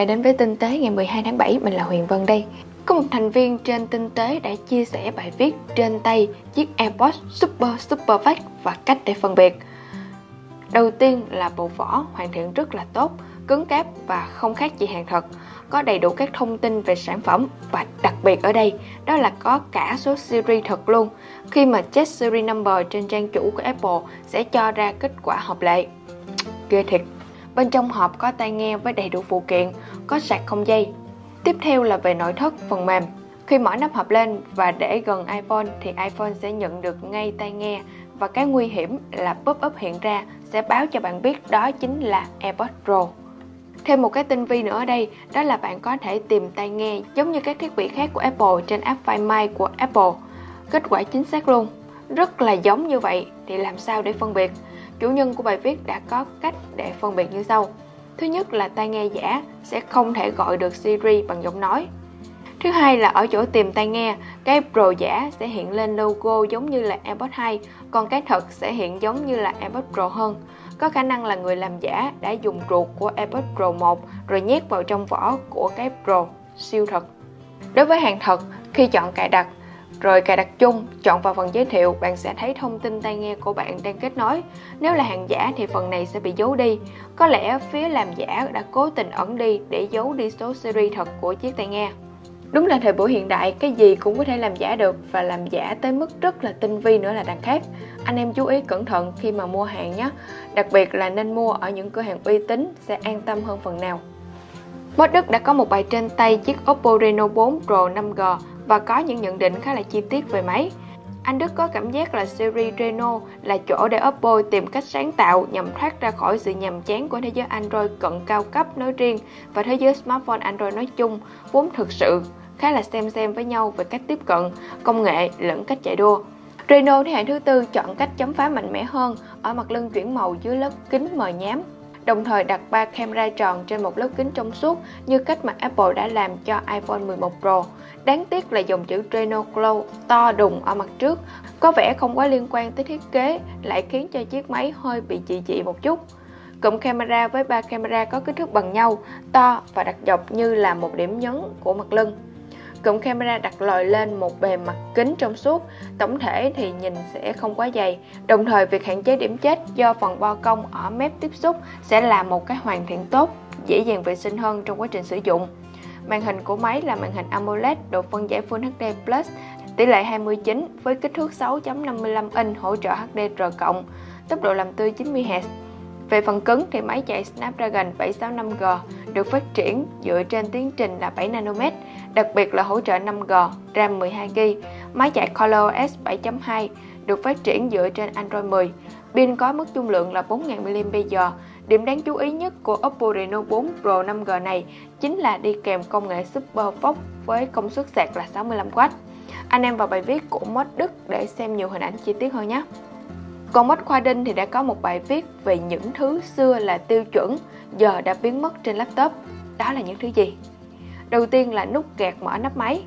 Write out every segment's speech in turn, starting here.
đã đến với Tinh tế ngày 12 tháng 7, mình là Huyền Vân đây. Có một thành viên trên Tinh tế đã chia sẻ bài viết trên tay chiếc AirPods Super Super Fast và cách để phân biệt. Đầu tiên là bộ vỏ hoàn thiện rất là tốt, cứng cáp và không khác gì hàng thật có đầy đủ các thông tin về sản phẩm và đặc biệt ở đây đó là có cả số series thật luôn. Khi mà check series number trên trang chủ của Apple sẽ cho ra kết quả hợp lệ. Ghê thiệt. Bên trong hộp có tai nghe với đầy đủ phụ kiện, có sạc không dây. Tiếp theo là về nội thất phần mềm. Khi mở nắp hộp lên và để gần iPhone thì iPhone sẽ nhận được ngay tai nghe và cái nguy hiểm là pop-up hiện ra sẽ báo cho bạn biết đó chính là AirPods Pro. Thêm một cái tinh vi nữa ở đây, đó là bạn có thể tìm tai nghe giống như các thiết bị khác của Apple trên app Find My của Apple. Kết quả chính xác luôn, rất là giống như vậy thì làm sao để phân biệt? Chủ nhân của bài viết đã có cách để phân biệt như sau. Thứ nhất là tai nghe giả sẽ không thể gọi được Siri bằng giọng nói. Thứ hai là ở chỗ tìm tai nghe, cái Pro giả sẽ hiện lên logo giống như là AirPods 2, còn cái thật sẽ hiện giống như là AirPods Pro hơn. Có khả năng là người làm giả đã dùng ruột của AirPods Pro 1 rồi nhét vào trong vỏ của cái Pro siêu thật. Đối với hàng thật, khi chọn cài đặt, rồi cài đặt chung, chọn vào phần giới thiệu, bạn sẽ thấy thông tin tai nghe của bạn đang kết nối. Nếu là hàng giả thì phần này sẽ bị giấu đi. Có lẽ phía làm giả đã cố tình ẩn đi để giấu đi số series thật của chiếc tai nghe. Đúng là thời buổi hiện đại, cái gì cũng có thể làm giả được và làm giả tới mức rất là tinh vi nữa là đằng khác. Anh em chú ý cẩn thận khi mà mua hàng nhé. Đặc biệt là nên mua ở những cửa hàng uy tín sẽ an tâm hơn phần nào. Mod Đức đã có một bài trên tay chiếc Oppo Reno 4 Pro 5G và có những nhận định khá là chi tiết về máy. Anh Đức có cảm giác là series Reno là chỗ để Oppo tìm cách sáng tạo nhằm thoát ra khỏi sự nhàm chán của thế giới Android cận cao cấp nói riêng và thế giới smartphone Android nói chung, vốn thực sự khá là xem xem với nhau về cách tiếp cận, công nghệ lẫn cách chạy đua. reno thế hệ thứ tư chọn cách chấm phá mạnh mẽ hơn ở mặt lưng chuyển màu dưới lớp kính mờ nhám, đồng thời đặt ba camera tròn trên một lớp kính trong suốt như cách mà Apple đã làm cho iPhone 11 Pro. Đáng tiếc là dòng chữ Reno Glow to đùng ở mặt trước, có vẻ không quá liên quan tới thiết kế, lại khiến cho chiếc máy hơi bị dị dị một chút. Cụm camera với ba camera có kích thước bằng nhau, to và đặt dọc như là một điểm nhấn của mặt lưng. Cụm camera đặt lòi lên một bề mặt kính trong suốt, tổng thể thì nhìn sẽ không quá dày. Đồng thời việc hạn chế điểm chết do phần bo cong ở mép tiếp xúc sẽ là một cái hoàn thiện tốt, dễ dàng vệ sinh hơn trong quá trình sử dụng. Màn hình của máy là màn hình AMOLED độ phân giải Full HD Plus, tỷ lệ 29 với kích thước 6.55 inch hỗ trợ HDR+, tốc độ làm tươi 90Hz. Về phần cứng thì máy chạy Snapdragon 765G được phát triển dựa trên tiến trình là 7 nanomet, đặc biệt là hỗ trợ 5G, RAM 12GB. Máy chạy ColorOS 7.2 được phát triển dựa trên Android 10. Pin có mức dung lượng là 4000 mAh. Điểm đáng chú ý nhất của Oppo Reno 4 Pro 5G này chính là đi kèm công nghệ Super Fox với công suất sạc là 65W. Anh em vào bài viết của Mod Đức để xem nhiều hình ảnh chi tiết hơn nhé. Còn Bách Khoa Đinh thì đã có một bài viết về những thứ xưa là tiêu chuẩn, giờ đã biến mất trên laptop. Đó là những thứ gì? Đầu tiên là nút gạt mở nắp máy.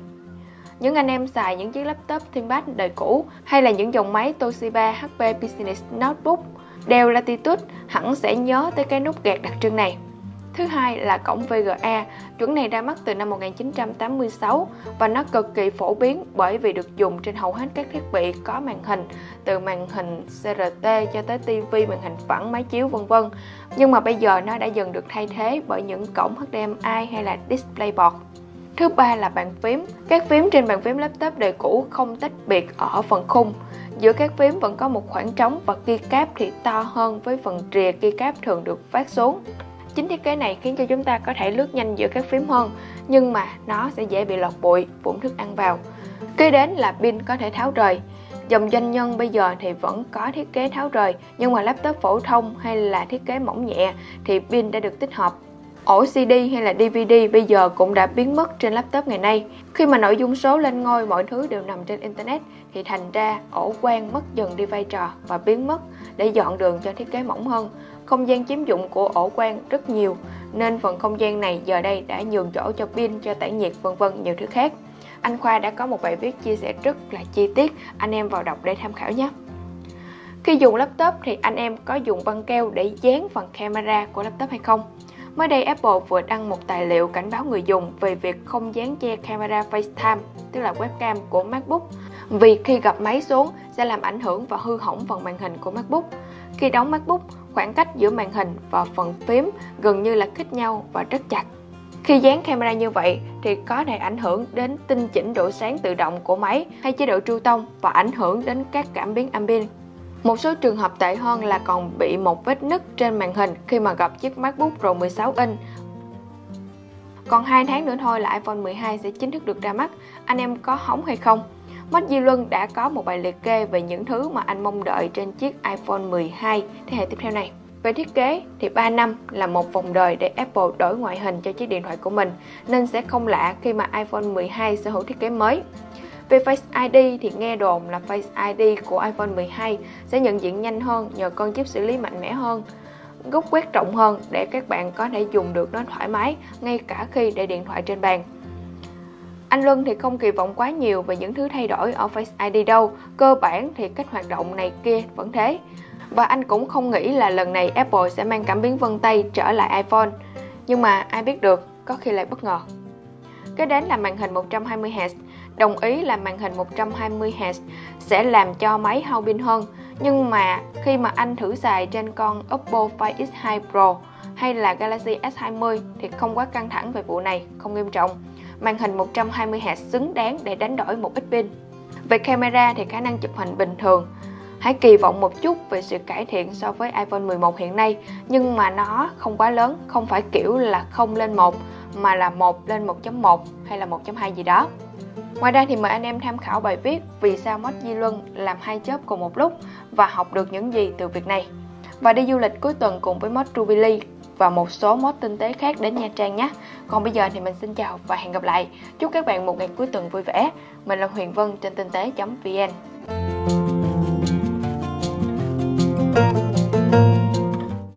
Những anh em xài những chiếc laptop ThinkPad đời cũ, hay là những dòng máy Toshiba HP Business Notebook Dell Latitude hẳn sẽ nhớ tới cái nút gạt đặc trưng này. Thứ hai là cổng VGA, chuẩn này ra mắt từ năm 1986 và nó cực kỳ phổ biến bởi vì được dùng trên hầu hết các thiết bị có màn hình, từ màn hình CRT cho tới TV, màn hình phẳng, máy chiếu vân vân. Nhưng mà bây giờ nó đã dần được thay thế bởi những cổng HDMI hay là DisplayPort. Thứ ba là bàn phím. Các phím trên bàn phím laptop đời cũ không tách biệt ở phần khung. Giữa các phím vẫn có một khoảng trống và keycap thì to hơn với phần rìa keycap thường được phát xuống. Chính thiết kế này khiến cho chúng ta có thể lướt nhanh giữa các phím hơn, nhưng mà nó sẽ dễ bị lọt bụi, vụn thức ăn vào. Kế đến là pin có thể tháo rời. Dòng doanh nhân bây giờ thì vẫn có thiết kế tháo rời, nhưng mà laptop phổ thông hay là thiết kế mỏng nhẹ thì pin đã được tích hợp Ổ CD hay là DVD bây giờ cũng đã biến mất trên laptop ngày nay. Khi mà nội dung số lên ngôi mọi thứ đều nằm trên Internet thì thành ra ổ quan mất dần đi vai trò và biến mất để dọn đường cho thiết kế mỏng hơn. Không gian chiếm dụng của ổ quan rất nhiều nên phần không gian này giờ đây đã nhường chỗ cho pin, cho tản nhiệt vân vân nhiều thứ khác. Anh Khoa đã có một bài viết chia sẻ rất là chi tiết, anh em vào đọc để tham khảo nhé. Khi dùng laptop thì anh em có dùng băng keo để dán phần camera của laptop hay không? Mới đây Apple vừa đăng một tài liệu cảnh báo người dùng về việc không dán che camera FaceTime, tức là webcam của MacBook, vì khi gặp máy xuống sẽ làm ảnh hưởng và hư hỏng phần màn hình của MacBook. Khi đóng MacBook, khoảng cách giữa màn hình và phần phím gần như là khít nhau và rất chặt. Khi dán camera như vậy thì có thể ảnh hưởng đến tinh chỉnh độ sáng tự động của máy hay chế độ tru tông và ảnh hưởng đến các cảm biến ambient. Một số trường hợp tệ hơn là còn bị một vết nứt trên màn hình khi mà gặp chiếc MacBook Pro 16 inch. Còn 2 tháng nữa thôi là iPhone 12 sẽ chính thức được ra mắt, anh em có hóng hay không? Mark Di Luân đã có một bài liệt kê về những thứ mà anh mong đợi trên chiếc iPhone 12 thế hệ tiếp theo này. Về thiết kế thì 3 năm là một vòng đời để Apple đổi ngoại hình cho chiếc điện thoại của mình, nên sẽ không lạ khi mà iPhone 12 sở hữu thiết kế mới. Về Face ID thì nghe đồn là Face ID của iPhone 12 sẽ nhận diện nhanh hơn nhờ con chip xử lý mạnh mẽ hơn, góc quét rộng hơn để các bạn có thể dùng được nó thoải mái ngay cả khi để điện thoại trên bàn. Anh Luân thì không kỳ vọng quá nhiều về những thứ thay đổi ở Face ID đâu, cơ bản thì cách hoạt động này kia vẫn thế. Và anh cũng không nghĩ là lần này Apple sẽ mang cảm biến vân tay trở lại iPhone. Nhưng mà ai biết được, có khi lại bất ngờ. Kế đến là màn hình 120Hz. Đồng ý là màn hình 120Hz sẽ làm cho máy hao pin hơn. Nhưng mà khi mà anh thử xài trên con Oppo Find X2 Pro hay là Galaxy S20 thì không quá căng thẳng về vụ này, không nghiêm trọng. Màn hình 120Hz xứng đáng để đánh đổi một ít pin. Về camera thì khả năng chụp hình bình thường, Hãy kỳ vọng một chút về sự cải thiện so với iPhone 11 hiện nay, nhưng mà nó không quá lớn, không phải kiểu là 0 lên 1 mà là 1 lên 1.1 hay là 1.2 gì đó. Ngoài ra thì mời anh em tham khảo bài viết Vì sao mất Di Luân làm hai chớp cùng một lúc và học được những gì từ việc này. Và đi du lịch cuối tuần cùng với Mod Jubilee và một số mốt tinh tế khác đến Nha Trang nhé. Còn bây giờ thì mình xin chào và hẹn gặp lại. Chúc các bạn một ngày cuối tuần vui vẻ. Mình là Huyền Vân trên tinh tế.vn